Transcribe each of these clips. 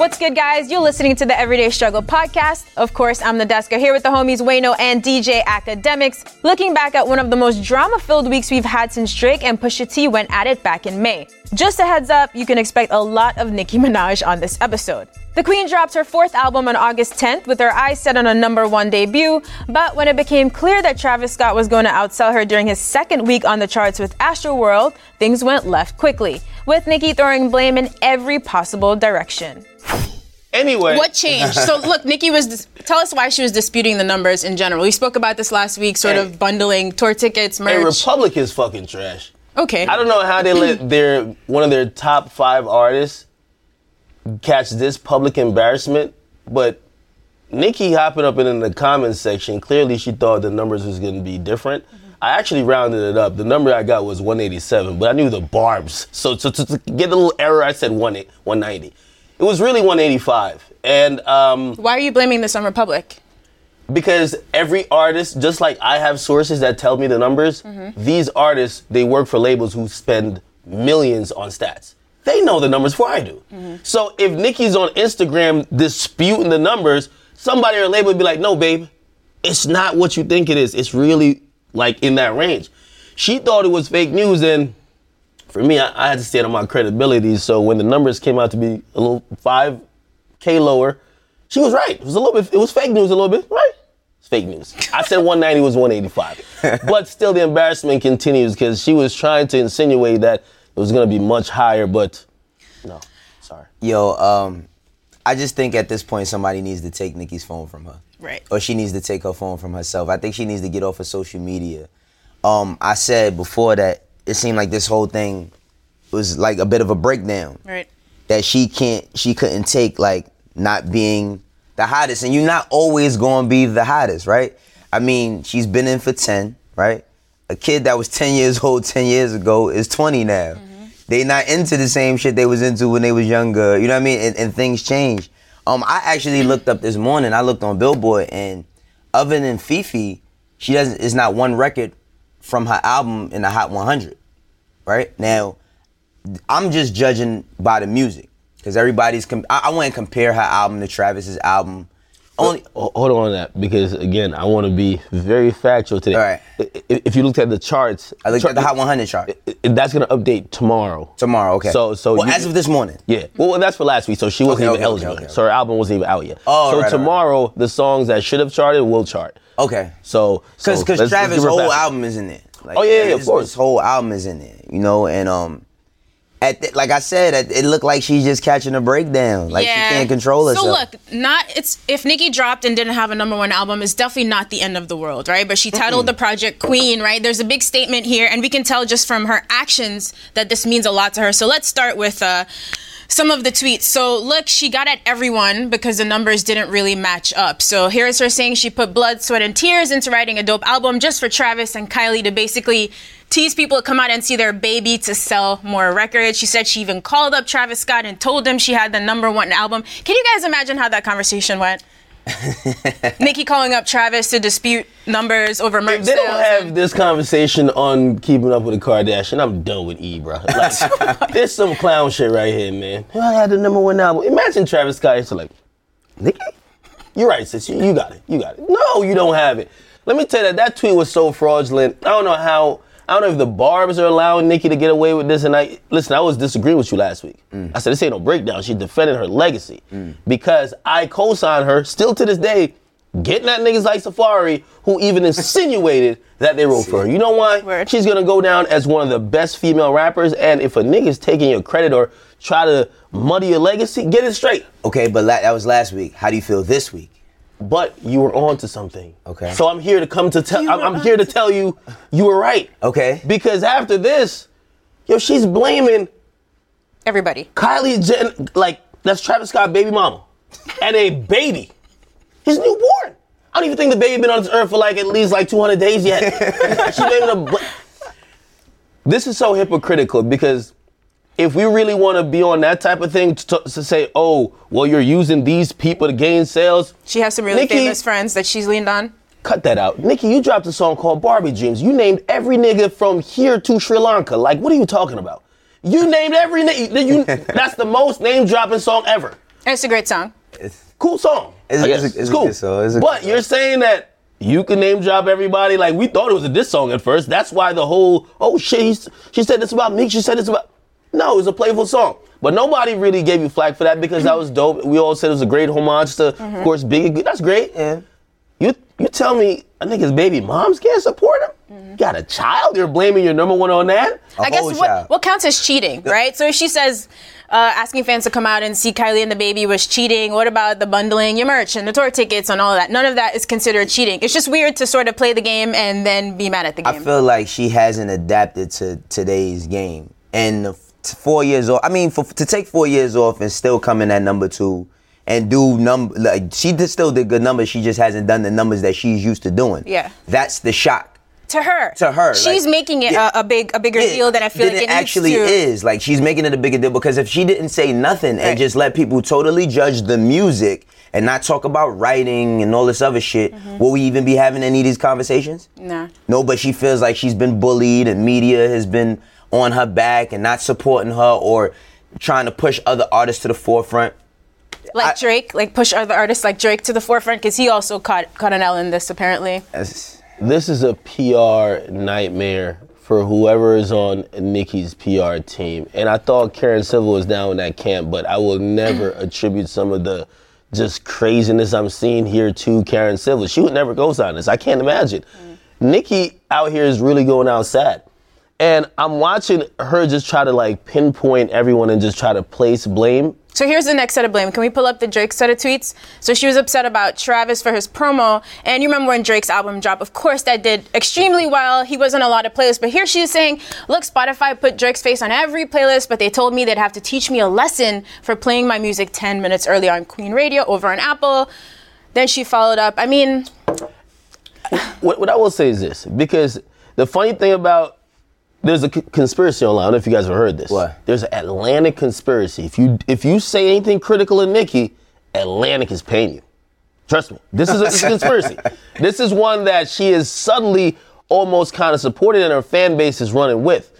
What's good, guys? You're listening to the Everyday Struggle podcast. Of course, I'm Nadeska here with the homies Wayno and DJ Akademiks, looking back at one of the most drama-filled weeks we've had since Drake and Pusha T went at it back in May. Just a heads up, you can expect a lot of Nicki Minaj on this episode. The Queen dropped her fourth album on August 10th with her eyes set on a number one debut, but when it became clear that Travis Scott was going to outsell her during his second week on the charts with Astroworld, things went left quickly, with Nicki throwing blame in every possible direction. Anyway, What changed? so look, Nicki was. Dis- tell us why she was disputing the numbers in general. We spoke about this last week, sort of bundling tour tickets, merch. Republicans fucking trash. okay. I don't know how they let their one of their top five artists catch this public embarrassment, but Nicki hopping up in the comments section, clearly she thought the numbers was going to be different. Mm-hmm. I actually rounded it up. The number I got was 187, but I knew the barbs. So to, to, to get a little error, I said 1, 190. It was really 185. And um, Why are you blaming this on Republic? because every artist, just like I have sources that tell me the numbers, these artists, they work for labels who spend millions on stats. They know the numbers before I do. So if Nicki's on Instagram disputing the numbers, somebody at a label would be like, no, babe, it's not what you think it is. It's really like in that range. She thought it was fake news, and for me, I, I had to stand on my credibility. So when the numbers came out to be a little 5K lower, she was right. It was a little bit, it was fake news a little bit, right? It's fake news. I said 190 was 185. but still, the embarrassment continues because she was trying to insinuate that it was going to be much higher, but no, sorry. Yo, um, I just think at this point somebody needs to take Nicki's phone from her. Right. Or she needs to take her phone from herself. I think she needs to get off of social media. Um, I said before that it seemed like this whole thing was like a bit of a breakdown. Right. That she can't, she couldn't take like not being the hottest, and you're not always going to be the hottest, right? I mean, she's been in for ten, right? A kid that was 10 years old 10 years ago is 20 now. They not into the same shit they was into when they was younger. You know what I mean? And, and things change. Um, I actually looked up this morning. I looked on Billboard, and other than Fifi, she doesn't. It's not one record from her album in the Hot 100. Right now, I'm just judging by the music because everybody's. Com- I, I to compare her album to Travis's album. Only Hold on that because again, I want to be very factual today. All right. If you looked at the charts, I looked chart- at the Hot 100 chart that's gonna update tomorrow. tomorrow. Okay. So, so well, you- as of this morning. Yeah. Well, that's for last week, so she wasn't Okay, even okay, eligible. okay, So her album wasn't even out yet. Oh, so right, right, right. tomorrow, the songs that should have charted will chart. Okay. So, so Because let's Travis' whole back. album is in there. Like, Oh, yeah, yeah, of course. His whole album is in there, you know, and um, at the, like I said, it, it looked like she's just catching a breakdown. Like she can't control herself. So look, not it's if Nicki dropped and didn't have a number one album, it's definitely not the end of the world, right? But she titled the project Queen, right? There's a big statement here, and we can tell just from her actions that this means a lot to her. So let's start with uh, some of the tweets. So look, she got at everyone because the numbers didn't really match up. So here's her saying she put blood, sweat, and tears into writing a dope album just for Travis and Kylie to basically tease people to come out and see their baby to sell more records. She said she even called up Travis Scott and told him she had the number one album. Can you guys imagine how that conversation went? Nicki calling up Travis to dispute numbers over merch If they don't have this conversation on Keeping Up with the Kardashian, I'm done with E, bro. Like, there's some clown shit right here, man. Well, I had the number one album. Imagine Travis Scott is like, Nicki, you're right, sis. You, you got it. You got it. No, you don't have it. Let me tell you that that tweet was so fraudulent. I don't know how. I don't know if the Barbs are allowing Nicki to get away with this. And I listen, I was disagreeing with you last week. Mm. I said this ain't no breakdown. She defending her legacy because I co-signed her still to this day, getting at niggas like Safaree who even insinuated that they wrote for her. You know why? Word. She's gonna go down as one of the best female rappers. And if a nigga's taking your credit or try to muddy your legacy, get it straight. Okay, but la- that was last week. How do you feel this week? But you were on to something. Okay. So I'm here to come to tell. I'm, I'm here to tell you, you were right. Okay. Because after this, yo, she's blaming Everybody. Kylie Jen, like that's Travis Scott baby mama, and a baby. his newborn. I don't even think the baby been on this earth for like at least like 200 days yet. she blaming the. Bl- this is so hypocritical because if we really want to be on that type of thing to, to say, oh, well, you're using these people to gain sales. She has some really Nicki- famous friends that she's leaned on. Cut that out. Nicki, you dropped a song called Barbie Dreams. You named every nigga from here to Sri Lanka. Like, what are you talking about? You named every nigga. That's the most name dropping song ever. It's a great song. Cool song. It's- I guess. it's a- it's a cool. good song. It's a but good you're saying that you can name drop everybody. Like, we thought it was a diss song at first. That's why the whole, oh shit, she said this about me. She said this about. No, it was a playful song. But nobody really gave you flack for that because that was dope. We all said it was a great homage to, of course, Biggie. That's great. Yeah. You you tell me a nigga's baby moms can't support him? You got a child? You're blaming your number one on that? A I guess what, child. what counts as cheating, right? So if she says uh, asking fans to come out and see Kylie and the baby was cheating, what about the bundling your merch and the tour tickets and all of that? None of that is considered cheating. It's just weird to sort of play the game and then be mad at the game. I feel like she hasn't adapted to today's game. And the f- t- four years off, I mean, for, to take four years off and still come in at number two and do number, like, she did still did good numbers. She just hasn't done the numbers that she's used to doing. Yeah. That's the shock. to her, To her, she's like, making it yeah. a, a big, a bigger Yeah, deal than I feel than like it, it actually to. is. Like she's making it a bigger deal because if she didn't say nothing and just let people totally judge the music and not talk about writing and all this other shit, Mm-hmm. will we even be having any of these conversations? Nah. No, but she feels like she's been bullied and media has been on her back and not supporting her or trying to push other artists to the forefront. Like I- Drake, like push other artists like Drake to the forefront because he also caught caught an L in this apparently. This is a PR nightmare for whoever is on Nicki's PR team. And I thought Karen Civil was down in that camp, but I will never attribute some of the just craziness I'm seeing here to Karen Civil. She would never go sign this. I can't imagine. Mm. Nicki out here is really going out sad. And I'm watching her just try to like pinpoint everyone and just try to place blame. So here's the next set of blame. Can we pull up the Drake set of tweets? So she was upset about Travis for his promo. And you remember when Drake's album dropped? Of course, that did extremely well. He wasn't a lot of playlists. But here she is saying, look, Spotify put Drake's face on every playlist, but they told me they'd have to teach me a lesson for playing my music 10 minutes early on Queen Radio over on Apple. Then she followed up. I mean, what, what I will say is this, because the funny thing about there's a c- conspiracy online. I don't know if you guys have heard this. What? There's an Atlantic conspiracy. If you if you say anything critical of Nicki, Atlantic is paying you. Trust me. This is a, it's a conspiracy. This is one that she is suddenly almost kind of supported and her fan base is running with.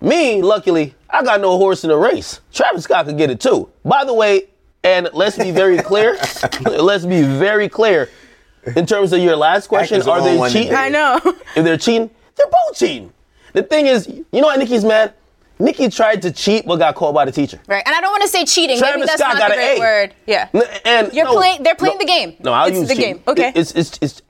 Me, luckily, I got no horse in the race. Travis Scott could get it too. By the way, and let's be very clear. let's be very clear. In terms of your last question, are they cheating? today. I know. If they're cheating, they're both cheating. The thing is, you know what Nicki's mad? Nicki tried to cheat but got caught by the teacher. right. And I don't want to say cheating. Maybe Travis that's Scott not got the an great A. word. Yeah. N- And You're no, playing- they're playing no, the game. No, I'll It's use the cheating. game, okay. It- It's, it's, it's,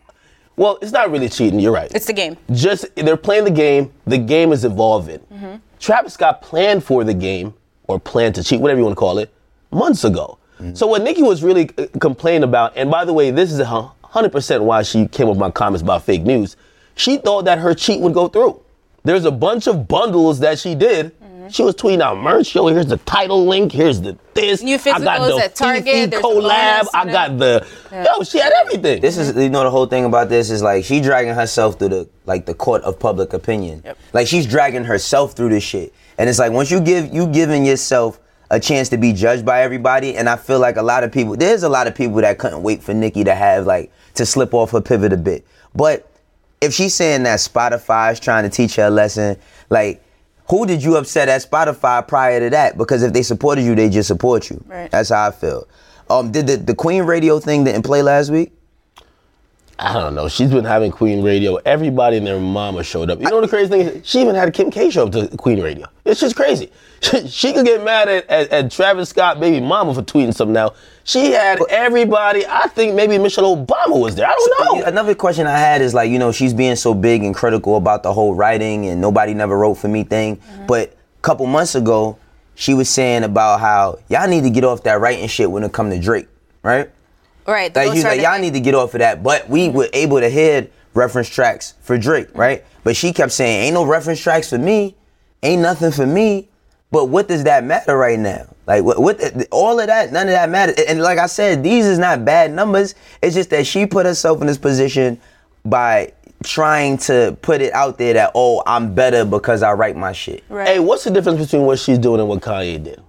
well, it's not really cheating. You're right. It's the game. just they're playing the game. The game is evolving. Mm-hmm. Travis Scott planned for the game or planned to cheat, whatever you want to call it, months ago. So what Nicki was really uh, complaining about, and by the way, this is a hundred percent why she came up with my comments about fake news. She thought that her cheat would go through. There's a bunch of bundles that she did. Mm-hmm. She was tweeting out merch. Yo, here's the title link. Here's the this. New I got physicals the at Target, Fifi the collab. bonus, I got the. Yo, she had everything. This is you know the whole thing about this is like she dragging herself through the like the court of public opinion. Like she's dragging herself through this shit. And it's like once you give you giving yourself a chance to be judged by everybody, and I feel like a lot of people there's a lot of people that couldn't wait for Nicki to have like to slip off her pivot a bit. But if she's saying that Spotify's trying to teach her a lesson, like who did you upset at Spotify prior to that? Because if they supported you, they just support you. Right. That's how I feel. Um, did the, the Queen Radio thing didn't play last week? I don't know. She's been having Queen Radio. Everybody and their mama showed up. You know the crazy thing is, she even had Kim K show up to Queen Radio. It's just crazy. She, she could get mad at, at, at Travis Scott, baby mama, for tweeting something now. She had everybody. I think maybe Michelle Obama was there. I don't know. Another question I had is like, you know, she's being so big and critical about the whole writing and nobody never wrote for me thing. Mm-hmm. But a couple months ago, she was saying about how y'all need to get off that writing shit when it come to Drake, right? Right. the Like he's like, y'all need to get off of that. But we were able to hear reference tracks for Drake, mm-hmm. right? But she kept saying, ain't no reference tracks for me, ain't nothing for me. But what does that matter right now? Like what, what all of that, none of that matters. And like I said, these is not bad numbers. It's just that she put herself in this position by trying to put it out there that oh, I'm better because I write my shit. Right. Hey, what's the difference between what she's doing and what Kanye did?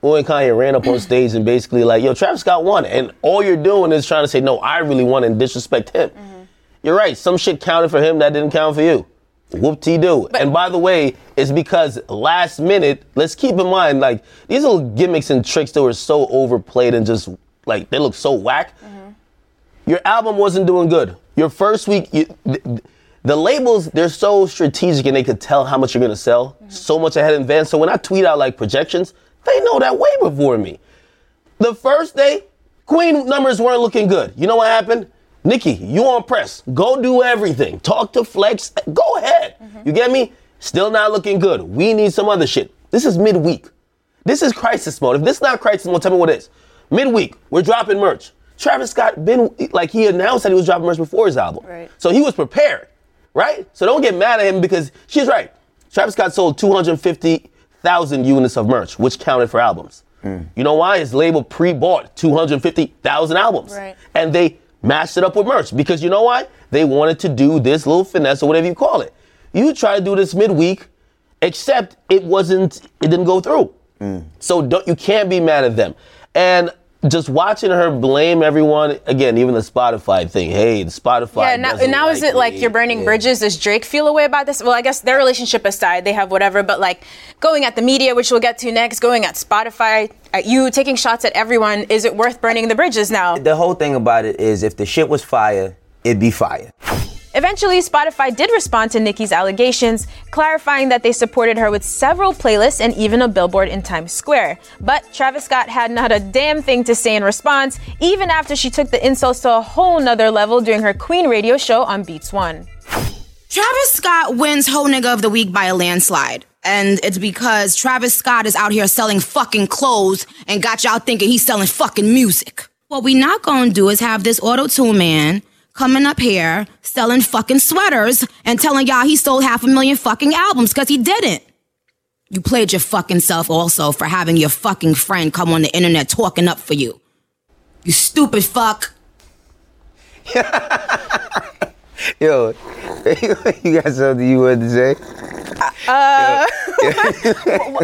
When Kanye ran up on stage and basically like, yo, Travis Scott won, and all you're doing is trying to say, no, I really won and disrespect him. Mm-hmm. You're right. Some shit counted for him that didn't count for you. Whoop de doo. And by the way, it's because last minute, let's keep in mind, like, these little gimmicks and tricks that were so overplayed and just, like, they look so whack. Mm-hmm. Your album wasn't doing good. Your first week, you, the, the labels, they're so strategic and they could tell how much you're gonna sell mm-hmm. so much ahead in advance. So when I tweet out like projections, they know that way before me. The first day, Queen numbers weren't looking good. You know what happened? Nikki, you on press. Go do everything. Talk to Flex. Go ahead. Mm-hmm. You get me? Still not looking good. We need some other shit. This is midweek. This is crisis mode. If this is not crisis mode, tell me what it is. Midweek, we're dropping merch. Travis Scott been like he announced that he was dropping merch before his album. Right. So he was prepared, right? So don't get mad at him because she's right. Travis Scott sold 250,000 units of merch, which counted for albums. Mm. You know why? His label pre-bought 250,000 albums. Right. And they matched it up with merch because you know why? They wanted to do this little finesse or whatever you call it. You try to do this midweek, except it wasn't, it didn't go through. Mm. So don't, you can't be mad at them. And just watching her blame everyone again, even the Spotify thing. Hey, the Spotify. Yeah, now, doesn't now is it like you're burning bridges? Does Drake feel away about this? Well, I guess their relationship aside, they have whatever, but like going at the media, which we'll get to next, going at Spotify, at you, taking shots at everyone, is it worth burning the bridges now? The whole thing about it is if the shit was fire, it'd be fire. Eventually, Spotify did respond to Nicki's allegations, clarifying that they supported her with several playlists and even a billboard in Times Square. But Travis Scott had not a damn thing to say in response, even after she took the insults to a whole nother level during her Queen radio show on Beats One. Travis Scott wins Ho Nigga of the Week by a landslide. And it's because Travis Scott is out here selling fucking clothes and got y'all thinking he's selling fucking music. What we not gonna do is have this auto tune man coming up here selling fucking sweaters and telling y'all he sold half a million fucking albums because he didn't. You played your fucking self also for having your fucking friend come on the internet talking up for you. You stupid fuck. Yo, you got something you wanted to say? Uh,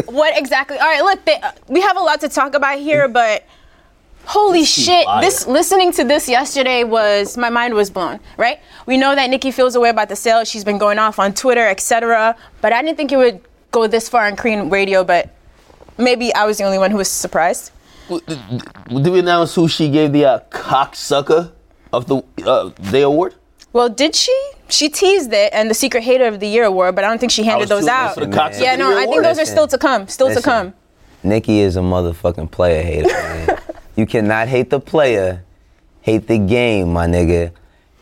What exactly? All right, look, they, uh, we have a lot to talk about here, but holy shit, this listening to this yesterday was my mind was blown. Right? We know that Nicki feels a way about the sale. She's been going off on Twitter, etc. But I didn't think it would go this far on Queen Radio. But maybe I was the only one who was surprised. Did we announce who she gave the uh, cocksucker of the uh, day award? Well, did she? She teased it and the Secret Hater of the Year award, but I don't think she handed those out. for the Yeah, of the no, year I think those are still to come. Still to come. Nicki is a motherfucking player hater, man. you cannot hate the player, hate the game, my nigga.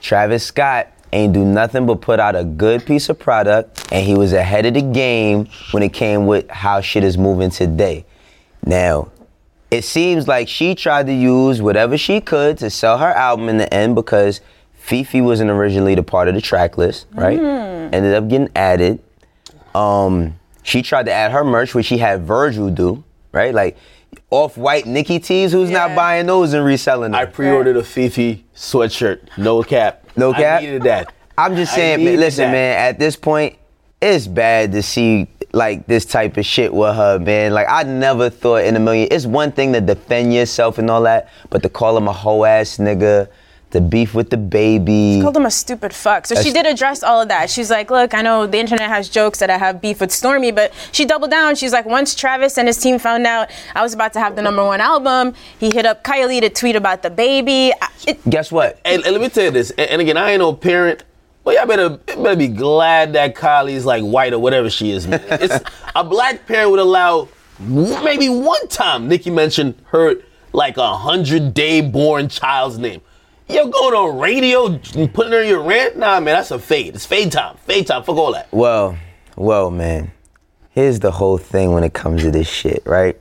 Travis Scott ain't do nothing but put out a good piece of product, and he was ahead of the game when it came with how shit is moving today. Now, it seems like she tried to use whatever she could to sell her album in the end because Fifi wasn't originally the part of the track list, right? Ended up getting added. Um, she tried to add her merch, which she had Virgil do, right? Like off-white Nicki tees. Who's not buying those and reselling them? I pre-ordered a Fifi sweatshirt, no cap. No cap? I needed that. I'm just saying, man, listen, that. man, at this point, it's bad to see like this type of shit with her, man. Like I never thought in a million. It's one thing to defend yourself and all that, but to call him a hoe ass nigga, the beef with the baby. called him a stupid fuck. So she did address all of that. She's like, look, I know the internet has jokes that I have beef with Stormi, but she doubled down. She's like, once Travis and his team found out I was about to have the number one album, he hit up Kylie to tweet about the baby. It, Guess what? And, and let me tell you this, and, and again, I ain't no parent, but y'all better better be glad that Kylie's like white or whatever she is. Man. It's, a black parent would allow maybe one time Nicki mentioned her like a hundred day born child's name. Yo, going on radio, and putting her in your rant? Nah, man, that's a fade. It's fade time. Fade time. Fuck all that. Well, well, man. Here's the whole thing when it comes to this shit, right?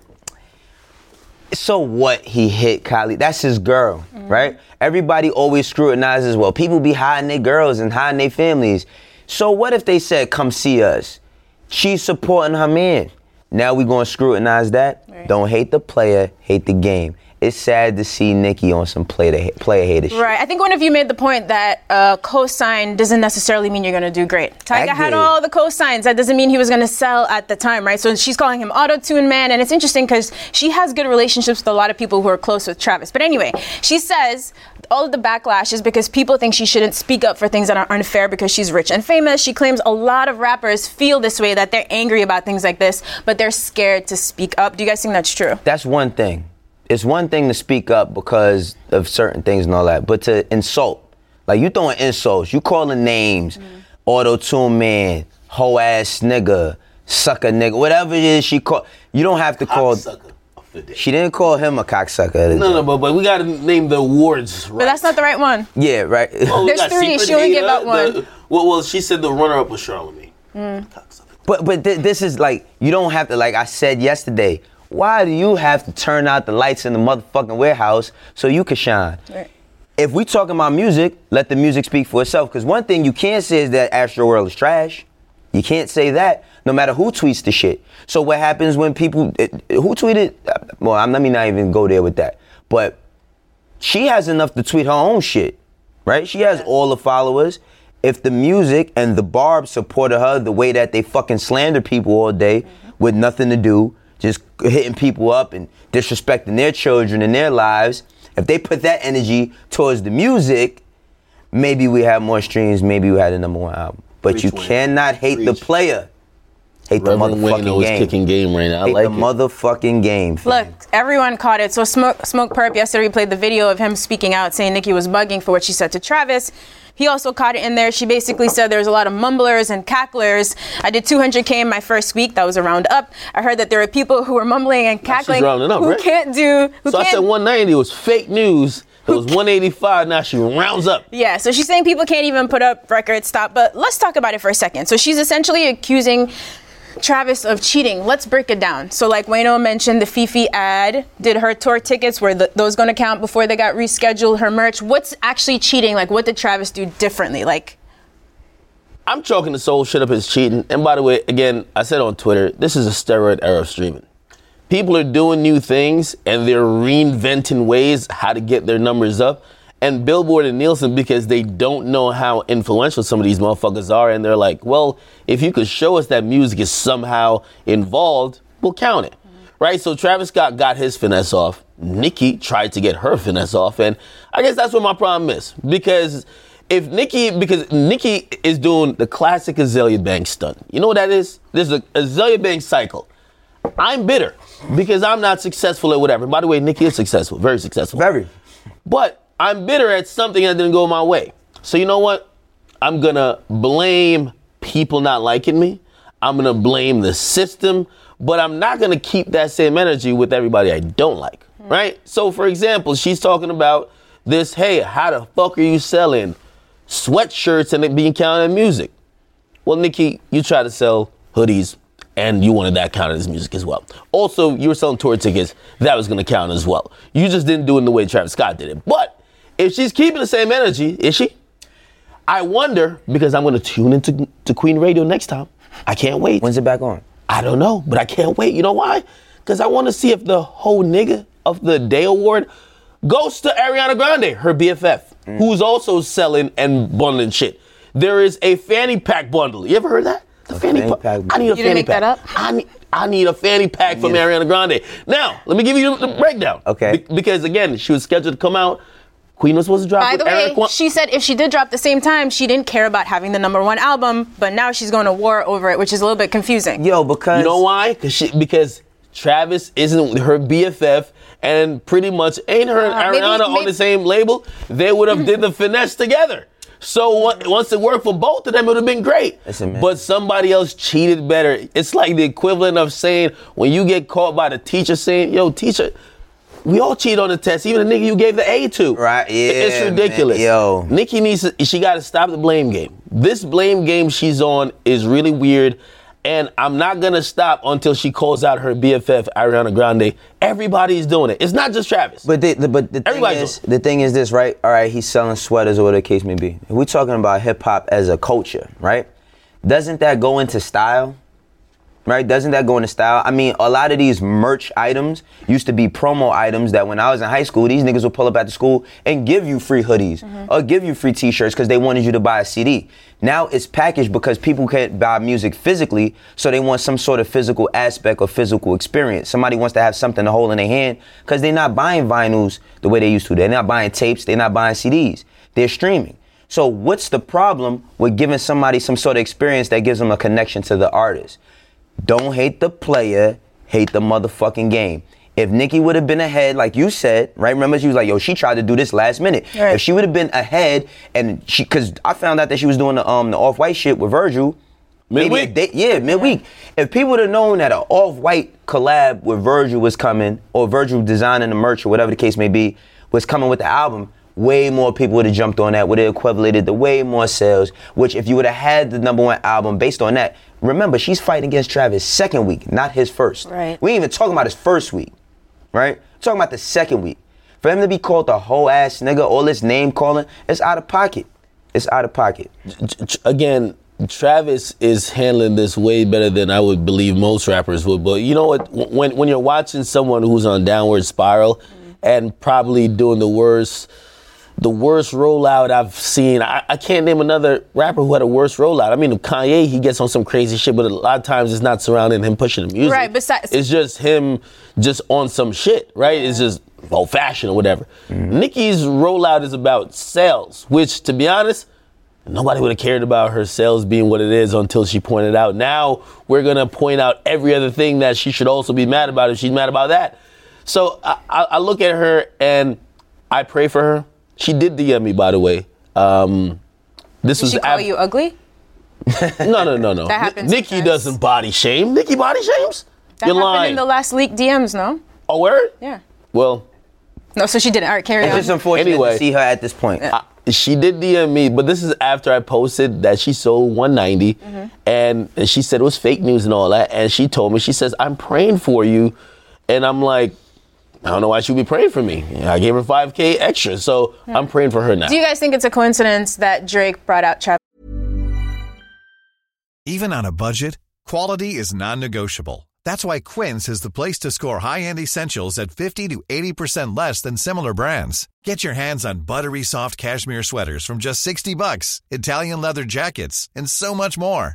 So what he hit Kylie? That's his girl, mm-hmm. right? Everybody always scrutinizes, well, people be hiding their girls and hiding their families. So what if they said, come see us? She's supporting her man. Now we gonna scrutinize that? Right. Don't hate the player, hate the game. It's sad to see Nicki on some player player hater shit. Right. I think one of you made the point that uh, co-sign doesn't necessarily mean you're going to do great. Tyga had all the co-signs. That doesn't mean he was going to sell at the time, right? So she's calling him auto-tune man, and it's interesting because she has good relationships with a lot of people who are close with Travis. But anyway, she says all of the backlash is because people think she shouldn't speak up for things that are unfair because she's rich and famous. She claims a lot of rappers feel this way, that they're angry about things like this, but they're scared to speak up. Do you guys think that's true? That's one thing. It's one thing to speak up because of certain things and all that, but to insult, like you throwing insults, you calling names, mm-hmm. auto tune man, hoe ass nigga, sucker nigga, whatever it is she call. You don't have to call. Cocksucker of the day. She didn't call him a cocksucker. No, no, but, but we gotta name the awards right. But that's not the right one. Yeah, right. Oh, we three. Secret She only gave Hater, out one. the- well, well, she said the runner-up was Charlamagne. Mm. Cocksucker. But but th- this is like you don't have to like I said yesterday. Why do you have to turn out the lights in the motherfucking warehouse so you can shine? Right. If we talking about music, let the music speak for itself. Because one thing you can't say is that Astro World is trash. You can't say that, no matter who tweets the shit. So what happens when people it, who tweeted? Well, I'm, let me not even go there with that. But she has enough to tweet her own shit, right? She has all the followers. If the music and the Barb supported her the way that they fucking slander people all day mm-hmm. with nothing to do, just hitting people up and disrespecting their children and their lives, if they put that energy towards the music, maybe we have more streams, maybe we had a number one album. But you cannot hate the player. Hate Reverend the Wayne motherfucking is game. kicking game right now. I hate like the it. motherfucking game. fam. Look, everyone caught it. So Smoke, Smokepurpp yesterday played the video of him speaking out, saying Nicki was bugging for what she said to Travis. He also caught it in there. She basically said there was a lot of mumblers and cacklers. I did 200k in my first week. That was a round up. I heard that there were people who were mumbling and cackling rounding up, who right? can't do. Who So I can't, said 190 was fake news. It was 185. Now she rounds up. Yeah, so she's saying people can't even put up records, stop. But let's talk about it for a second. So she's essentially accusing Travis of cheating. Let's break it down. So, like Wayno mentioned, the Fifi ad did her tour tickets. Were the, those going to count before they got rescheduled? Her merch. What's actually cheating? Like, what did Travis do differently? Like, I'm chalking the soul shit up as cheating. And by the way, again, I said on Twitter, this is a steroid era of streaming. People are doing new things and they're reinventing ways how to get their numbers up. And Billboard and Nielsen, because they don't know how influential some of these motherfuckers are, and they're like, well, if you could show us that music is somehow involved, we'll count it. Mm-hmm. Right? So Travis Scott got his finesse off. Nicki tried to get her finesse off. And I guess that's what my problem is. Because if Nicki, because Nicki is doing the classic Azealia Banks stunt. You know what that is? There's a Azealia Banks cycle. I'm bitter because I'm not successful at whatever. By the way, Nicki is successful, very successful. Very. But I'm bitter at something that didn't go my way. So you know what? I'm gonna blame people not liking me. I'm gonna blame the system, but I'm not gonna keep that same energy with everybody I don't like. Hmm. Right? So for example, she's talking about this, hey, how the fuck are you selling sweatshirts and it being counted in music? Well, Nicki, you try to sell hoodies and you wanted that counted as music as well. Also, you were selling tour tickets, that was gonna count as well. You just didn't do it in the way Travis Scott did it. But if she's keeping the same energy, is she? I wonder because I'm gonna tune into to Queen Radio next time. I can't wait. When's it back on? I don't know, but I can't wait. You know why? Because I want to see if the whole nigga of the day award goes to Ariana Grande, her BFF, mm. who's also selling and bundling shit. There is a fanny pack bundle. You ever heard that? The fanny, fanny pa- pack I need a You didn't fanny make pack. that up? I need, I need a fanny pack from a- Ariana Grande. Now, let me give you the, the breakdown. Okay. Be- because again, she was scheduled to come out Queen was supposed to drop By with the way, Wa- she said if she did drop the same time, she didn't care about having the number one album, but now she's going to war over it, which is a little bit confusing. Yo, because You know why? Cause she, because Travis isn't her BFF, and pretty much ain't her and Uh, maybe- Ariana on the same label. They would have did the finesse together. So on- once it worked for both of them, it would have been great. Listen. But somebody else cheated better. It's like the equivalent of saying when you get caught by the teacher saying, "Yo, teacher." We all cheat on the test, even the nigga you gave the A to. Right, yeah, It's ridiculous. man, yo. Nicki needs to, she got to stop the blame game. This blame game she's on is really weird, and I'm not gonna stop until she calls out her BFF Ariana Grande. Everybody's doing it. It's not just Travis. But the, the but the thing is, the thing is this, right? All right, he's selling sweaters or whatever the case may be. We're talking about hip hop as a culture, right? Doesn't that go into style? Right? Doesn't that go into style? I mean, a lot of these merch items used to be promo items that when I was in high school, these niggas would pull up at the school and give you free hoodies mm-hmm. or give you free t-shirts because they wanted you to buy a CD. Now it's packaged because people can't buy music physically, so they want some sort of physical aspect or physical experience. Somebody wants to have something to hold in their hand because they're not buying vinyls the way they used to. They're not buying tapes, they're not buying CDs. They're streaming. So what's the problem with giving somebody some sort of experience that gives them a connection to the artist? Don't hate the player, hate the motherfucking game. If Nicki would have been ahead, like you said, right? Remember, she was like, "Yo, she tried to do this last minute." Right. If she would have been ahead, and she, because I found out that she was doing the um the off white shit with Virgil. maybe a Midweek. day- yeah, midweek. If people would have known that an off white collab with Virgil was coming, or Virgil designing the merch, or whatever the case may be, was coming with the album, way more people would have jumped on that, would have equated to way more sales. Which, if you would have had the number one album based on that, remember, she's fighting against Travis second week, not his first. Right. We ain't even talking about his first week, right? We're talking about the second week. For him to be called the whole ass nigga, all this name calling, it's out of pocket. It's out of pocket. Again, Travis is handling this way better than I would believe most rappers would. But you know what? When when you're watching someone who's on downward spiral and probably doing the worst, the worst rollout I've seen. I, I can't name another rapper who had a worse rollout. I mean, Kanye, he gets on some crazy shit, but a lot of times it's not surrounding him pushing the music. Right, besides- it's just him just on some shit, right? It's just old fashioned or whatever. Mm-hmm. Nicki's rollout is about sales, which, to be honest, nobody would have cared about her sales being what it is until she pointed out. Now we're gonna point out every other thing that she should also be mad about if she's mad about that. So I, I look at her and I pray for her. She did DM me, by the way. Um, this Did was she call af- you ugly? no, no, no, no. That happens Nicki sometimes. doesn't body shame. Nicki body shames. That You're happened lying. in the last leaked DMs, no? oh, where? Yeah. Well, No, so she didn't. All right, carry It's on. just unfortunate Anyway. to see her at this point. I- she did DM me, but this is after I posted that she sold 190, Mm-hmm. and, and she said it was fake news and all that. And she told me, she says, "I'm praying for you," and I'm like, I don't know why she would be praying for me. I gave her 5k extra, so I'm praying for her now. Do you guys think it's a coincidence that Drake brought out Travis? Even on a budget, quality is non-negotiable. That's why Quince is the place to score high-end essentials at 50 to 80% less than similar brands. Get your hands on buttery soft cashmere sweaters from just 60 bucks, Italian leather jackets, and so much more.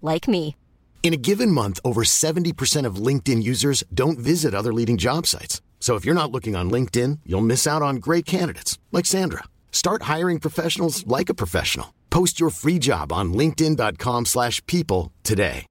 like me. In a given month, over 70% of LinkedIn users don't visit other leading job sites. So if you're not looking on LinkedIn, you'll miss out on great candidates like Sandra. Start hiring professionals like a professional. Post your free job on linkedin.com/people slash people today.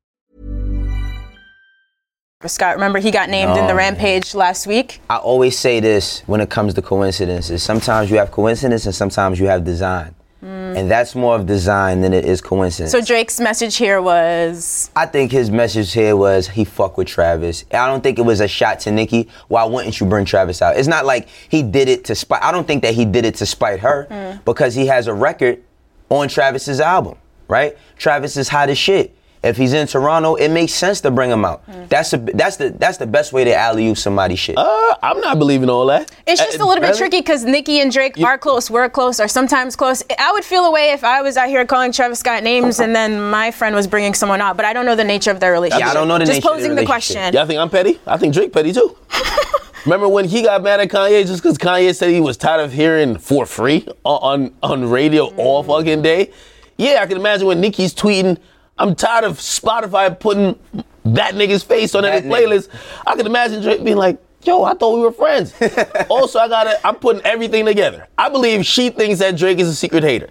Scott, remember he got named in the Rampage last week? I always say this when it comes to coincidences. Sometimes you have coincidence and sometimes you have design. And that's more of design than it is coincidence. So Drake's message here was I think his message here was he fuck with Travis. I don't think it was a shot to Nicki. Why wouldn't you bring Travis out? It's not like he did it to spite. I don't think that he did it to spite her mm. because he has a record on Travis's album, right? Travis is hot as shit. If he's in Toronto, it makes sense to bring him out. That's the that's the that's the best way to alley oop somebody shit. Uh, I'm not believing all that. It's just Uh, a little bit tricky because Nicki and Drake are close, were close, or sometimes close. I would feel a way if I was out here calling Travis Scott names and then my friend was bringing someone out, but I don't know the nature of their relationship. Yeah, I don't know the just nature of posing the the question. Y'all think I'm petty? I think Drake petty too. Remember when he got mad at Kanye just because Kanye said he was tired of hearing for free on on, on radio all fucking day? Yeah, I can imagine when Nicki's tweeting, I'm tired of Spotify putting that nigga's face on every That nigga. playlist. I can imagine Drake being like, yo, I thought we were friends. also, I gotta, I'm putting everything together. I believe she thinks that Drake is a secret hater.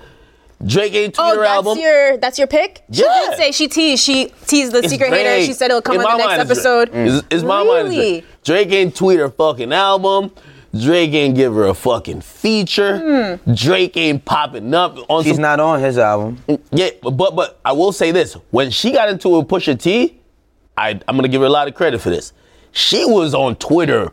Drake ain't tweeted Oh, her that's album. your that's your pick. She Yeah. did say she teased. She teased the It's secret hater. Drake. She said it'll come In on the next mind, it's Drake. episode. It's, it's my mind. It's Really? Drake. Drake ain't tweet her fucking album. Drake ain't give her a fucking feature. Hmm. Drake ain't popping up on She's some. not on his album. Yeah, but, but but I will say this: when she got into a with Pusha T, I I'm gonna give her a lot of credit for this. She was on Twitter.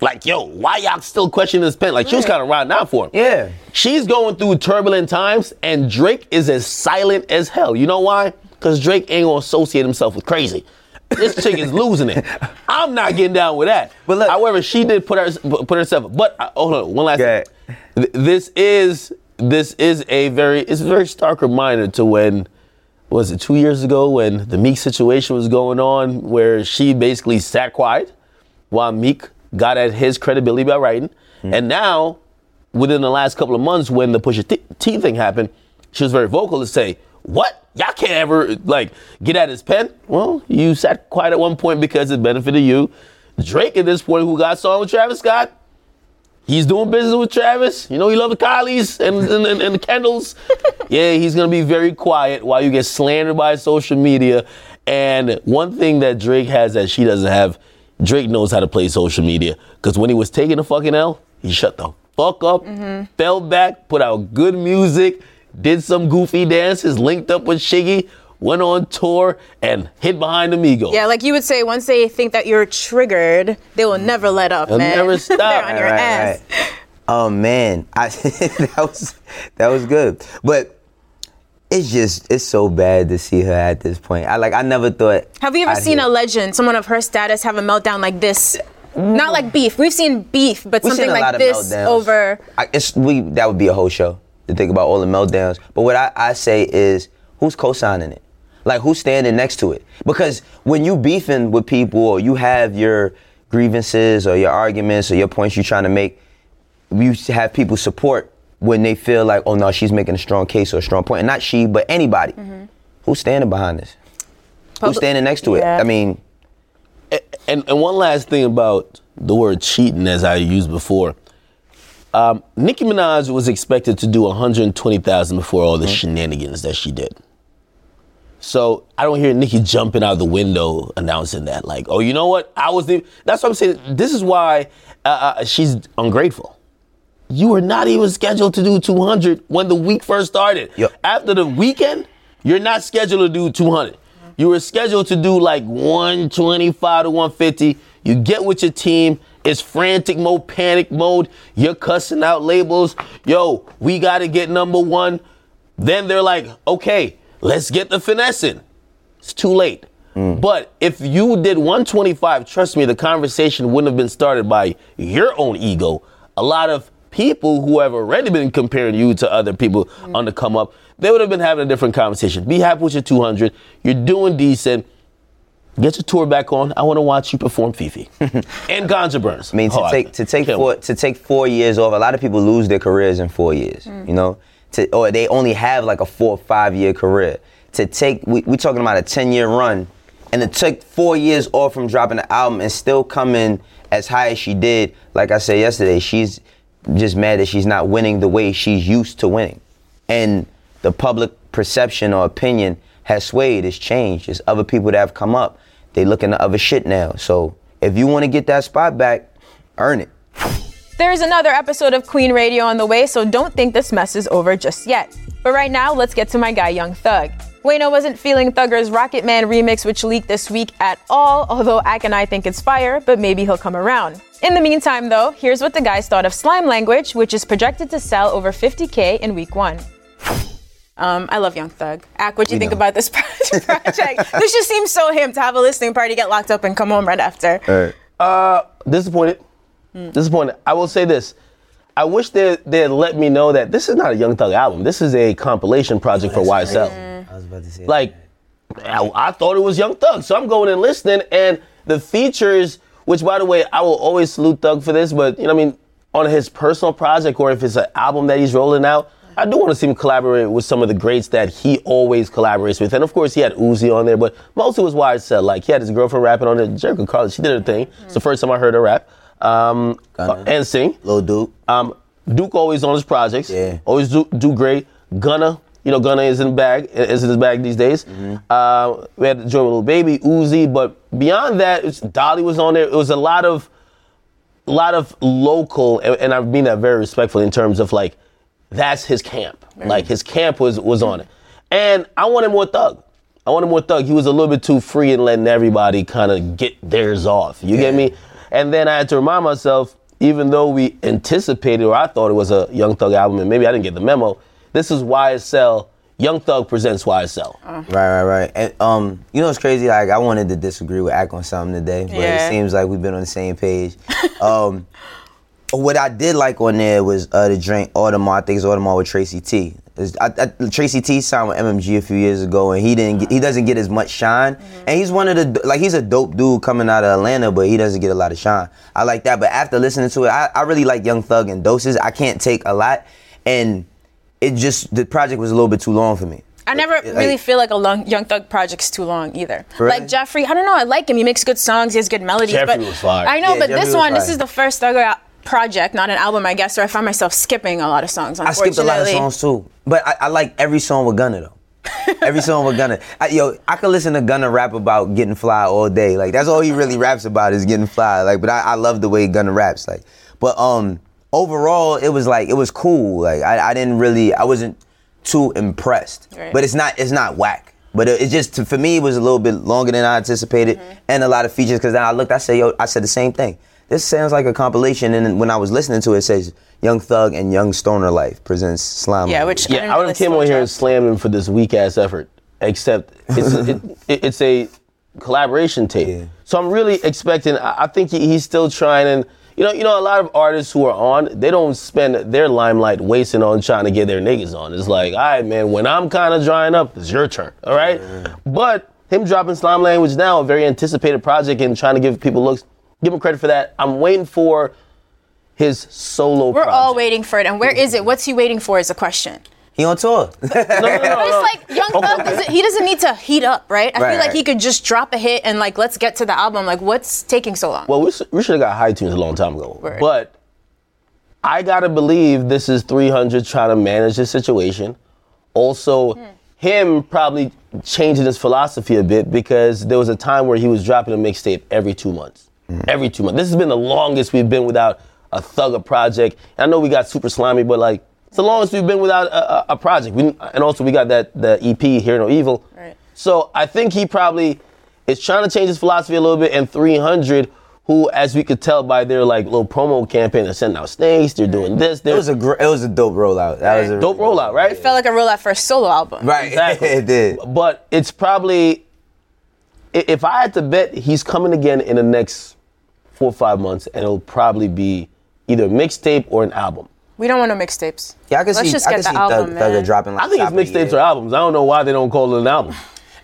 Like, yo, why y'all still questioning this pen? Like, she was kind of riding out for him. Yeah. She's going through turbulent times, and Drake is as silent as hell. You know why? Because Drake ain't gonna associate himself with crazy. This chick is losing it. I'm not getting down with that. But look- however, she did put her put herself. But uh, hold on, one last. Thing. This is this is a very it's a very stark reminder to when was it two years ago when the Meek situation was going on, where she basically sat quiet while Meek got at his credibility by writing, and now within the last couple of months when the Pusha T, T thing happened, she was very vocal to say, "What? Y'all can't ever like get at his pen." Well, you sat quiet at one point because it benefited you. Drake at this point, who got song with Travis Scott, he's doing business with Travis. You know, he love the Kylies and, and, and, and the Kendalls. yeah, he's gonna be very quiet while you get slandered by social media. And one thing that Drake has that she doesn't have, Drake knows how to play social media. Because when he was taking the fucking L, he shut the fuck up, mm-hmm. fell back, put out good music, did some goofy dances, linked up with Shiggy, went on tour, and hit behind the Migos. Yeah, like you would say, once they think that you're triggered, they will never let up, They'll man. never stop. They're on your Right, ass. right. Oh man, I that was that was good, but it's just it's so bad to see her at this point. I like I never thought. Have you ever I'd seen hear- a legend, someone of her status, have a meltdown like this? Not like beef. We've seen beef, but We've something seen a lot like of this meltdowns. over. I, it's we that would be a whole show to think about all the meltdowns. But what I, I say is, who's co-signing it? Like who's standing next to it? Because when you beefing with people or you have your grievances or your arguments or your points you're trying to make, you have people support when they feel like, oh no, she's making a strong case or a strong point. And not she, but anybody. Mm-hmm. Who's standing behind this? Who's standing next to Yeah. it? I mean, and, and one last thing about the word cheating, as I used before. Um, Nicki Minaj was expected to do 120,000 before all the shenanigans that she did. So I don't hear Nicki jumping out the window announcing that, like, oh, you know what? I was the. That's what I'm saying. This is why uh, uh, she's ungrateful. You were not even scheduled to do 200 when the week first started. Yep. After the weekend, you're not scheduled to do 200. You were scheduled to do like 125 to 150. You get with your team. It's frantic mode, panic mode. You're cussing out labels. Yo, we got to get number one. Then they're like, okay, let's get the finessing. It's too late. Mm. But if you did 125, trust me, the conversation wouldn't have been started by your own ego. A lot of people who have already been comparing you to other people mm. on the come up, they would have been having a different conversation. Be happy with your 200. You're doing decent. Get your tour back on. I want to watch you perform Fifi and Ganja Burns. I mean, to Oh, take to take four wait. to take four years off. A lot of people lose their careers in four years. Mm. You know, to, or they only have like a four or five year career. To take, we we talking about a ten year run, and to take four years off from dropping the album and still come in as high as she did. Like I said yesterday, she's just mad that she's not winning the way she's used to winning, and the public perception or opinion has swayed. It's changed. There's other people that have come up. They looking at other shit now. So if you want to get that spot back, earn it. There's another episode of Queen Radio on the way, so don't think this mess is over just yet. But right now, let's get to my guy, Young Thug. Wayno wasn't feeling Thugger's Rocket Man remix, which leaked this week at all, although Ack and I think it's fire, but maybe he'll come around. In the meantime, though, here's what the guys thought of Slime Language, which is projected to sell over 50k in week one. Um, I love Young Thug. Ack, what do you We think know. about this project? this just seems so him to have a listening party, get locked up, and come home right after. Uh, disappointed. Disappointed. I will say this. I wish they they had let me know that this is not a Young Thug album. This is a compilation project for YSL. I was about to say. Like, I, I thought it was Young Thug, so I'm going and listening, and the features, which by the way, I will always salute Thug for this, but you know, what I mean, on his personal project or if it's an album that he's rolling out, I do want to see him collaborate with some of the greats that he always collaborates with, and of course he had Uzi on there, but mostly was YSL. Like he had his girlfriend rapping on it, Jerrika Karlae. She did her thing. It's the first time I heard her rap um, Gunna. and sing. Lil Duke. Um, Duke always on his projects. Yeah. Always do, do great. Gunna, you know, Gunna is in the bag, is in his bag these days. Uh, we had to join with Lil Baby, Uzi, but beyond that, it's, Dolly was on there. It was a lot of, a lot of local, and, and I mean that very respectfully in terms of like, that's his camp. Like his camp was was on it, and I wanted more Thug. I wanted more Thug. He was a little bit too free and letting everybody kind of get theirs off. You get me? And then I had to remind myself, even though we anticipated or I thought it was a Young Thug album, and maybe I didn't get the memo. This is YSL. Young Thug presents YSL. Right, right, right. And um, you know what's crazy? Like I wanted to disagree with Ack on something today, but Yeah. it seems like we've been on the same page. um, what I did like on there was uh, the drink Audemars. I think it's Audemars with Tracy T. It's- I, I, Tracy T signed with MMG a few years ago, and he didn't. Get, he doesn't get as much shine. And he's one of the like he's a dope dude coming out of Atlanta, but he doesn't get a lot of shine. I like that. But after listening to it, I, I really like Young Thug and doses. I can't take a lot, and it just the project was a little bit too long for me. I never Like- really feel like a long, Young Thug project's too long either. Really? Like Jeffrey, I don't know. I like him. He makes good songs. He has good melodies. Jeffrey but was fire. I know, Yeah, but Jeffrey this was one, this is the first Thug out project, not an album, I guess. Or I find myself skipping a lot of songs. I skipped a lot of songs too, but I, I like every song with Gunna though. every song with Gunna. I, yo, I could listen to Gunna rap about getting fly all day. Like that's all he really raps about is getting fly. Like, but I, I love the way Gunna raps. Like, but um, overall, it was like it was cool. Like I, I didn't really, I wasn't too impressed. Right. But it's not, it's not whack. But it, it just for me, it was a little bit longer than I anticipated, and a lot of features. Because then I looked, I said, yo, I said the same thing. This sounds like a compilation, and when I was listening to it, it says Young Thug and Young Stoner Life presents Slime. Yeah, which Yeah, didn't I would have came slow on here and slammed him for this weak ass effort. Except it's it, it, it's a collaboration tape. Yeah. So I'm really expecting. I, I think he, he's still trying and. You know, you know, a lot of artists who are on, they don't spend their limelight wasting on trying to get their niggas on. It's like, all right, man, when I'm kind of drying up, it's your turn, all right? But him dropping Slime Language now, a very anticipated project, and trying to give people looks, give him credit for that. I'm waiting for his solo. We're project. all waiting for it. And where is it? What's he waiting for is a question. He on tour. No, no, no, no. it's like Young Thug, doesn't, he doesn't need to heat up, right? I Right, feel like right. he could just drop a hit and like let's get to the album. Like what's taking so long? Well, we, we should have got high tunes a long time ago. Word. But I gotta believe this is 300 trying to manage the situation. Also, hmm. him probably changing his philosophy a bit because there was a time where he was dropping a mixtape every two months. Every two months. This has been the longest we've been without a Thugger project. And I know we got Super Slimey, but like it's the longest we've been without a, a, a project. We, and also we got that the EP Hear No Evil. Right. So I think he probably is trying to change his philosophy a little bit. And 300, who, as we could tell by their like little promo campaign, they're sending out snakes, they're doing this, it they're was a gr- it was a dope rollout. That was a dope rollout, right? It felt like a rollout for a solo album. Right, Exactly. it did. But it's probably, i- if I had to bet, he's coming again in the next four or five months, and it'll probably be either a mixtape or an album. We don't want no mixtapes. Yeah, I can Let's see. just I get can the see album, Thug, Thugger man. dropping. Like I think it's top of the mixtapes year. or albums. I don't know why they don't call it an album.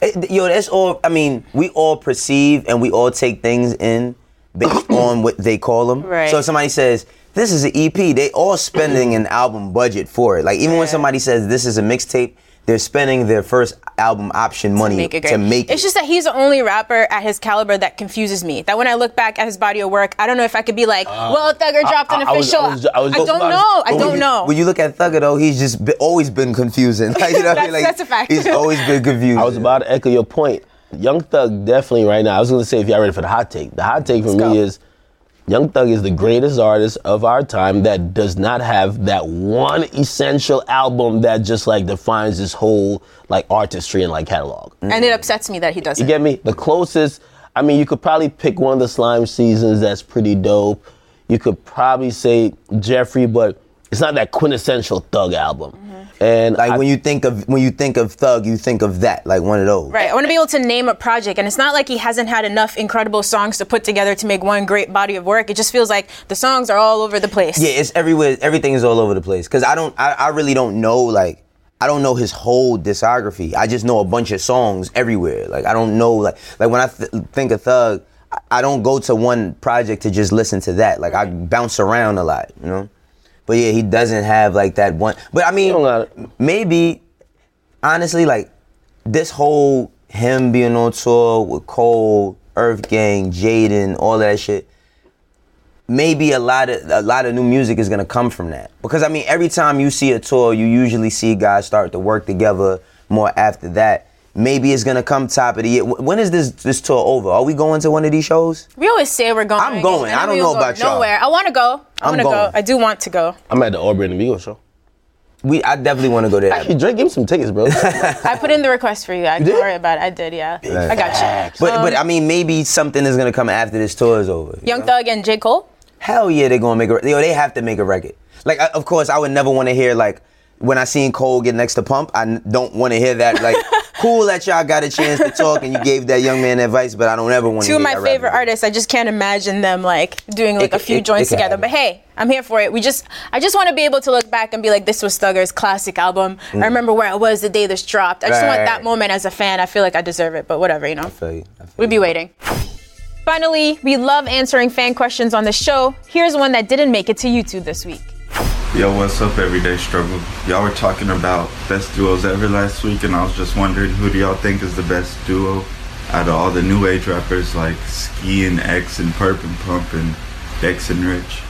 It- yo, that's all. I mean, we all perceive and we all take things in based on what they call them. Right. So if somebody says this is an EP, they all spending an album budget for it. Like even when somebody says this is a mixtape, they're spending their first album option money to Make it to great. make It's it. just that he's the only rapper at his caliber that confuses me. That when I look back at his body of work, I don't know if I could be like, well, Thugger dropped an Uh, I- I was- official. I was- I was just don't about to- know. I don't you- know. When you look at Thugger though, he's just be, always been confusing. Like, you know what I mean? That's- Like, that's a fact. He's always been confusing. I was about to echo your point. Young Thug definitely right now. I was gonna say if y'all ready for the hot take. The hot take for Let's me go. is Young Thug is the greatest artist of our time that does not have that one essential album that just like defines his whole like artistry and like catalog. and it upsets me that he doesn't. You get me? The closest, I mean, you could probably pick one of the slime seasons that's pretty dope. You could probably say Jeffrey, but it's not that quintessential Thug album. And Like I- when you think of when you think of Thug, you think of that, like one of those. Right. I want to be able to name a project, and it's not like he hasn't had enough incredible songs to put together to make one great body of work. It just feels like the songs are all over the place. Yeah, it's everywhere. Everything is all over the place. Cause I don't, I, I really don't know like. I don't know his whole discography. I just know a bunch of songs everywhere. Like I don't know like like when I th- think of Thug, I- I don't go to one project to just listen to that. Like I bounce around a lot, you know. But yeah, he doesn't have like that one. But I mean, don't got it. maybe honestly, like this whole him being on tour with Cole, Earth Gang, Jaden, all that shit. Maybe a lot of a lot of new music is gonna come from that because I mean every time you see a tour, you usually see guys start to work together more after that. Maybe it's gonna come top of the year. When is this this tour over? Are we going to one of these shows? We always say we're going. I'm going. I don't know go about y'all. Nowhere. I want to go. I I'm want to go. going. I do want to go. I'm at the Aubrey and Amigo show. We I definitely want to go there. Actually, Drake, give me some tickets, bro. I put in the request for you. I don't worry about it. I did. Yeah. I got you. but but I mean maybe something is gonna come after this tour is over. you Young know? Thug and J Cole. Hell yeah, they're gonna make a. Yo, they have to make a record. Like, I, of course, I would never want to hear like when I seen Cole get next to Pump. I n- don't want to hear that. Like, cool that y'all got a chance to talk and you gave that young man advice, but I don't ever want to. Two of my favorite artists. I just can't imagine them like doing like It a few it- joints it together. But hey, I'm here for it. We just, I just want to be able to look back and be like, this was Thugger's classic album. I remember where I was the day this dropped. I just want Mm. Right. that moment as a fan. I feel like I deserve it. But whatever, you know. I feel you. I feel We'd be waiting. Finally, we love answering fan questions on the show. Here's one that didn't make it to YouTube this week. Yo, what's up, Everyday Struggle? Y'all were talking about best duos ever last week, and I was just wondering who do y'all think is the best duo out of all the new age rappers like Ski and X and Purp and Pump and Dex and Rich?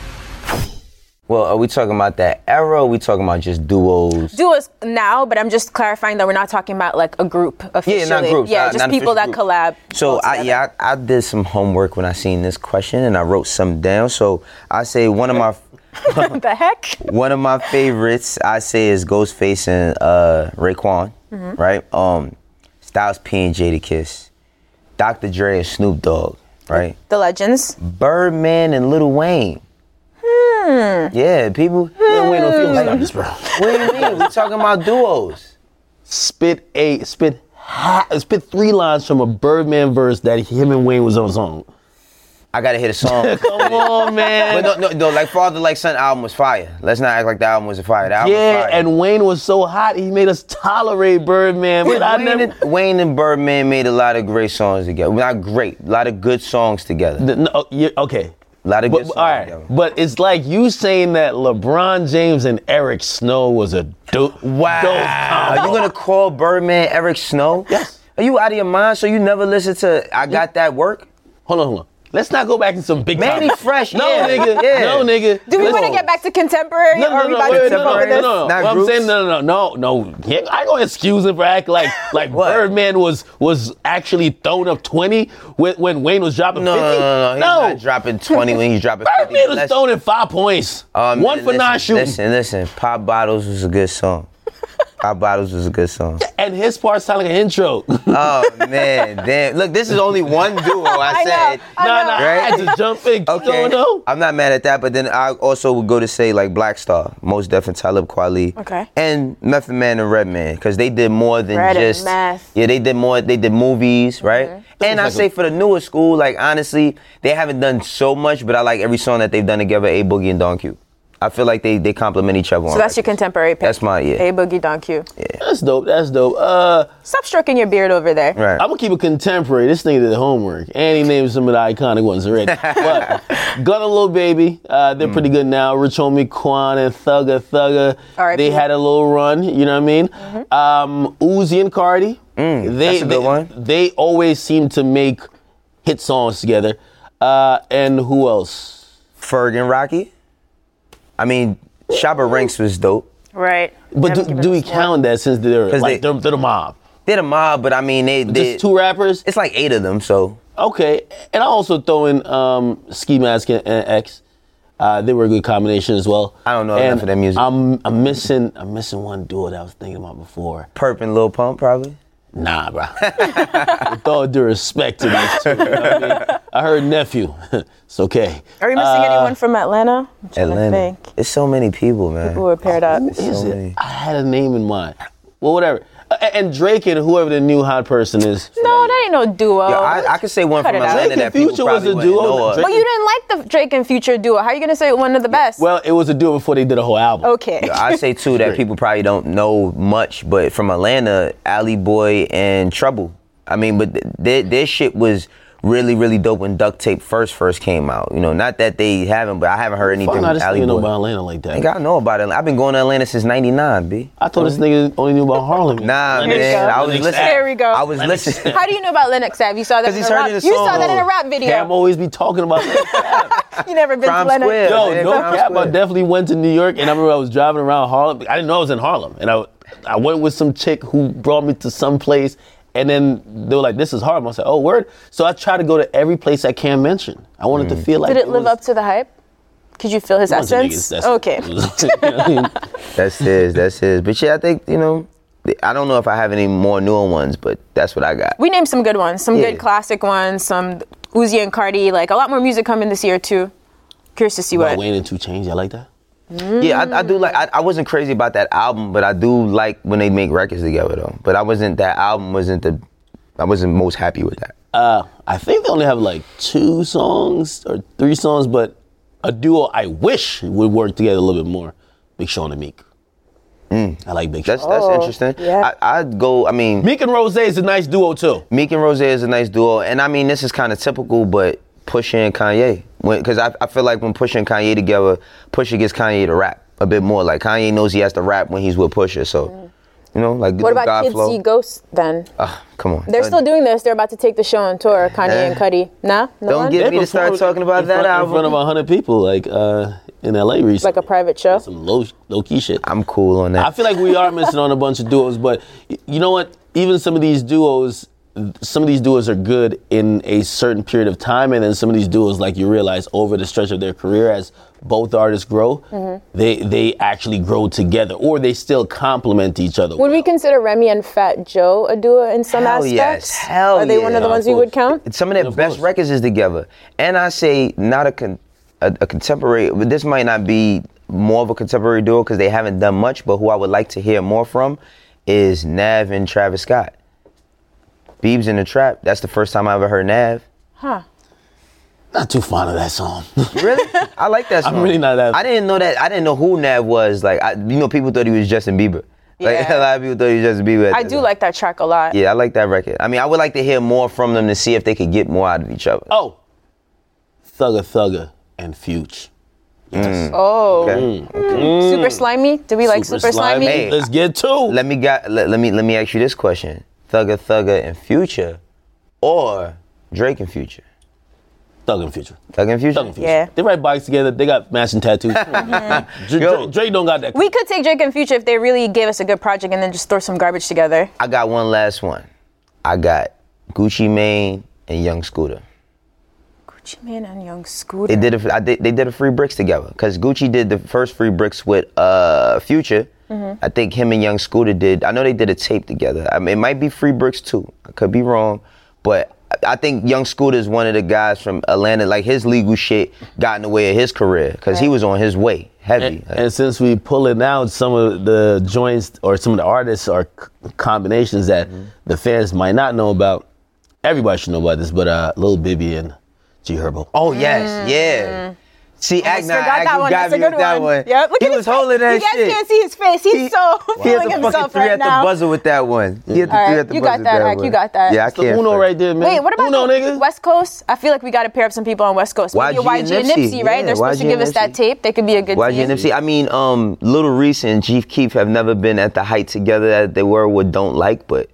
Well, are we talking about that era? Or are we talking about just duos? Duos now, but I'm just clarifying that we're not talking about like a group officially. Yeah, not groups. Yeah, not- just not people that official collab. So I, yeah, I, I did some homework when I seen this question and I wrote some down. So I say one of my What the heck? one of my favorites I say is Ghostface and uh, Raekwon, Mm-hmm. right? Um, Styles P and Jadakiss, Dr. Dre and Snoop Dogg, right? The legends. Birdman and Lil Wayne. Hmm. Yeah, people. Man, wait, no feelings like this, bro. What do you mean? We talking about duos. Spit a spit ha, spit three lines from a Birdman verse that him and Wayne was on song. I gotta hit a song. Come on, man. But no, no, no, like Father Like Son album was fire. Let's not act like the album was a fire. The album yeah, fire. and Wayne was so hot, he made us tolerate Birdman. But I Wayne, never. and, Wayne and Birdman made a lot of great songs together. Not great, a lot of good songs together. The- no, yeah, okay. A lot of But, good songs all right, together. but it's like you saying that LeBron James and Eric Snow was a dope. Wow. dope Are you gonna call Birdman Eric Snow? Yes. Are you out of your mind? So you never listen to I Got That Work? Hold on, hold on. Let's not go back in some big. Manny topics. Fresh, No, yeah, nigga. yeah. No, nigga. Do we want to get back to contemporary, No, or no, no, wait, to wait, skip no, no, no, no, no. Not What I'm saying, no, no, no, no, no. Yeah, I gonna excuse him for acting like like Birdman was was actually throwing up 20 when, when Wayne was dropping No, 50. no, no, no. He's not dropping 20 when he's dropping 50. Birdman was Let's- throwing in five points. Um, One for listen, not shooting. Listen, listen. Pop Bottles was a good song. Pop Bottles was a good song. And his part sounded like an intro. Oh man, damn! Look, this is only one duo. I, I know, said. I nah, know. nah, I Right? had to jump in. Okay, No, no. I'm not mad at that, but then I also would go to say like Black Star, Mos Def and Talib Kweli, Okay. and Method Man and Redman, because they did more than Red just Meth. yeah, they did more. They did movies, mm-hmm. right? And I like say a- for the newer school, like honestly, they haven't done so much, but I like every song that they've done together. A Boogie and Don Q. I feel like they they complement each other. So that's your contemporary pick. That's my- yeah. A Boogie Don Q. Yeah. That's dope. That's dope. Uh, Stop stroking your beard over there. right. I'm gonna keep it contemporary. This nigga did the homework, and he named some of the iconic ones already. but Gunna Lil Baby, uh, they're pretty good now. Rich Homie Quan and Thugger Thugger, R.I.P. they had a little run. You know what I mean? Um, Uzi and Cardi, they, Mm, that's a good they, one. they always seem to make hit songs together. Uh, and who else? Ferg and Rocky. I mean, Shabba Ranks was dope. Right. But do, do we us count that since they're like they- they, are they're the mob? They're the mob, but I mean, they, they Just two rappers. It's like eight of them, so Okay, and I also throw in um, Ski Mask and, and X. Uh, they were a good combination as well. I don't know and enough of their music. I'm, I'm missing I'm missing one duo that I was thinking about before. Purp and Lil Pump probably. Nah, bro. With all due respect to these two, you know what I mean? I heard nephew. it's okay. Are we missing uh, anyone from Atlanta? I'm trying to Atlanta. think. There's so many people, man. People were paired up? Who is so it? many. I had a name in mind. Well, whatever. Uh, a- And Drake and whoever the new hot person is. No, that ain't no duo. Yo, I, I could say one Cut from. Atlanta Drake that and people Future was a duo. know of. Drake- but you didn't like the Drake and Future duo. How are you gonna say one of the best? Well, it was a duo before they did a whole album. okay. I say two that people probably don't know much, but from Atlanta, Alley Boy and Trouble. I mean, but th- their their shit was really really dope when Duct Tape first first came out. You know, not that they haven't, but I haven't heard anything Fuck, I from just Alley didn't know about Atlanta like that. Nigga, I know about it. I've been going to Atlanta since '99, b. I thought this nigga only knew about Harlem. Nah, Lenox- man, I was listening. There we go. I was listening. How do you know about Lenox Ave? You saw that 'Cause in a rap. You saw that in a rap video. Cam always be talking about that. you never been Crime to Lenox. Square. Yo, man, no Crime cap. I definitely went to New York, and I remember I was driving around Harlem. I didn't know I was in Harlem, and I I went with some chick who brought me to some place, and then they were like, "This is Harlem." I said, "Oh, word." So I try to go to every place I can mention. I wanted Mm. to feel like Did it live was up to the hype? Could you feel his a bunch of essence? niggas, that's- okay. That's his. That's his. But yeah, I think you know. I don't know if I have any more newer ones, but that's what I got. We named some good ones, some Yeah. good classic ones, some Uzi and Cardi, like a lot more music coming this year too. Curious to see what. Wayne and 2 Chainz. I like that. Yeah, I, I do like. I, I wasn't crazy about that album, but I do like when they make records together, though. But I wasn't. That album wasn't the. I wasn't most happy with that. Uh, I think they only have like two songs or three songs, but a duo I wish would work together a little bit more. Big Sean and Meek. I like Big Sean. That's that's interesting. yeah. I, I'd go. I mean, Meek and Ross is a nice duo too. Meek and Ross is a nice duo, and I mean this is kind of typical, but Pusha and Kanye, because I, I feel like when Pusha and Kanye together, Pusha gets Kanye to rap a bit more. Like Kanye knows he has to rap when he's with Pusha, so you know, like What about God Kids flow. See Ghosts then? Ah, come on, They're Don't- still doing this. They're about to take the show on tour. Kanye and Cudi. Nah, no Don't one? get- They me to start talking about that front, album. in front of hundred people, like uh, in LA recently. like a private show. some low low key shit. I'm cool on that. I feel like we are missing on a bunch of duos, but y- you know what? Even some of these duos, some of these duos are good in a certain period of time, and then some of these duos, like you realize, over the stretch of their career, as both artists grow, Mm-hmm. they they actually grow together, or they still complement each other. Would we consider Remy and Fat Joe a duo in some Hell aspects? yes, hell Are they one of the yeah. ones you would count? Some of their Of best course. records is together, and I say not a con- a, a contemporary. But this might not be more of a contemporary duo because they haven't done much. But who I would like to hear more from is Nav and Travis Scott. Beebs in the Trap. That's the first time I ever heard Nav. Huh. Not too fond of that song. Really? I like that song. I'm really not that- I didn't know that. I didn't know who Nav was. Like, I, you know, people thought he was Justin Bieber. Like Yeah. a lot of people thought he was Justin Bieber. I do time. like that track a lot. Yeah, I like that record. I mean, I would like to hear more from them to see if they could get more out of each other. oh, Thugger Thugger and Fuge. Yes. Mm. Oh. Okay. Mm. Super slimy? Do we like super, slimy? Hey, Let's get to. Let me got let, let me let me ask you this question: Thugger Thugger and Future, or Drake and Future? Thug and Future. Thugger and Future. Thug and Future. Yeah. They ride bikes together. They got matching tattoos. Dre, Yo. Dre- Dre don't got that. We could take Drake and Future if they really gave us a good project and then just throw some garbage together. I got one last one. I got Gucci Mane and Young Scooter. Gucci Mane and Young Scooter. They did a, I did, they did a free bricks together because Gucci did the first free bricks with uh Future. Mm-hmm. I think him and Young Scooter did. I know they did a tape together. I mean, it might be free bricks too. I could be wrong, but I- I think Young Scooter is one of the guys from Atlanta. Like his legal shit got in the way of his career because he was on his way heavy. And, and since we pulling out some of the joints or some of the artists or c- combinations that Mm-hmm. the fans might not know about, everybody should know about this. But uh, Lil Bibby and G Herbo. oh yes, yeah. See, act now. Forgot act that one. got That's a good that one. one. Yep. Look he at his was holding face. that you guys shit. can't see his face. He's He- so He feeling had the himself fucking three right at the buzzer with that one. He had the All three right, at the you buzzer got with that, Hack, one. you got that. Yeah, I can't. Uno right there, man. Wait, what about Uno, nigga? West Coast? I feel like we got to pair up some people on West Coast. Maybe YG YG, and and Nipsey, Nipsey. right? They're supposed to give us that tape. They could be a good YG team. and MC. I mean, um, Lil Reese and Chief Keef have never been at the height together that they were with Don't Like, but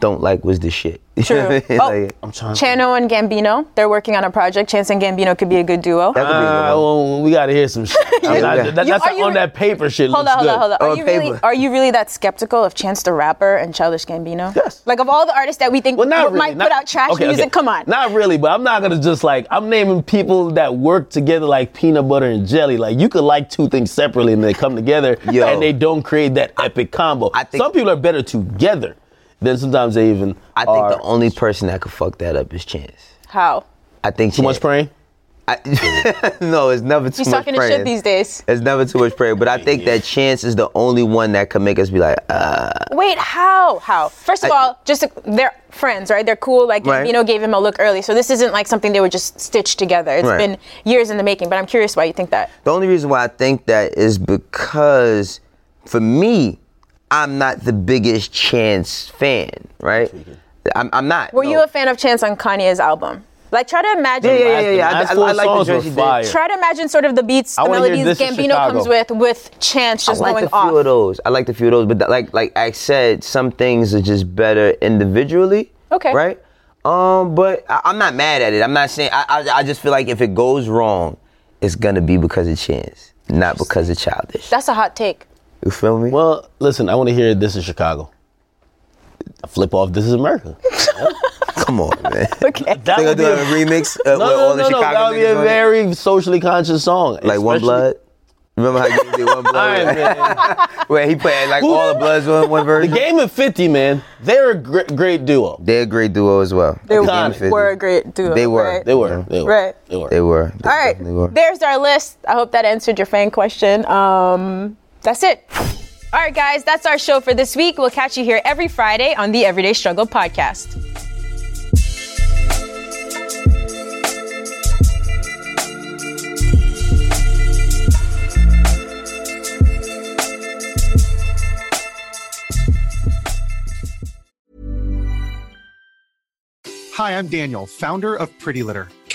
Don't Like was the shit. You know True. what I mean? Oh, Like, I'm trying. Chano and Gambino, they're working on a project. Chance and Gambino could be a good duo. that could be a Uh, good one. well, we gotta hear some shit. I mean, I- You- that- that's are you on re- that paper shit. Hold on, hold on, hold on. Are On you really are you really that skeptical of Chance the Rapper and Childish Gambino? Yes. Like of all the artists that we think Well, not really. might not- put out trash okay, music, okay. come on. Not really, but I'm not gonna just like I'm naming people that work together like peanut butter and jelly. Like you could like two things separately and they come together Yo. and they don't create that epic combo. I think- Some people are better together than sometimes they even I think are. the only person that could fuck that up is Chance. How? I think Too much praying. I, no, it's never too He's much talking to shit these days. It's never too much prayer, but I think that Chance is the only one that can make us be like, uh, Wait, how? How? First of I- all, just they're friends, right? They're cool. Like Right. know, gave him a look early, so this isn't like something they would just stitch together. It's Right. been years in the making. But I'm curious why you think that. The only reason why I think that is because for me, I'm not the biggest Chance fan, right? I'm, I'm not. Were no. you a fan of Chance on Kanye's album? Like, try to imagine. Yeah, yeah, yeah, yeah. I, last I, four I like the songs joints were he did. fire. Try to imagine sort of the beats, the melodies Gambino comes with, with Chance just I like going a few off. of those. I like a few of those, but th- like like I said, some things are just better individually. Okay. Right. Um, but I, I'm not mad at it. I'm not saying. I, I I just feel like if it goes wrong, it's gonna be because of chance, not because of childish. That's a hot take. You feel me? Well, listen, I want to hear This is Chicago. I flip off This is America. Come on, man. Okay. That They gonna would do be a a, remix uh, no, with no, all the no, no, Chicago that would be a on it? very socially conscious song. like One Blood. Remember how you did One Blood? right, man. Where he played like all the Bloods on one version? The. Game of 50, man. They're a great, great duo. They're a great duo as well. They The were, Game of 50. were a great duo. They were. Right. They were. They were. Right. They were. They were. They All right. were. There's our list. I hope that answered your fan question. Um, that's it. All right, guys, that's our show for this week. We'll catch you here every Friday on the Everyday Struggle podcast. Hi, I'm Daniel, founder of Pretty Litter.